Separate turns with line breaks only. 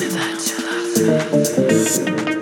Ciudad, ciudad, ciudad.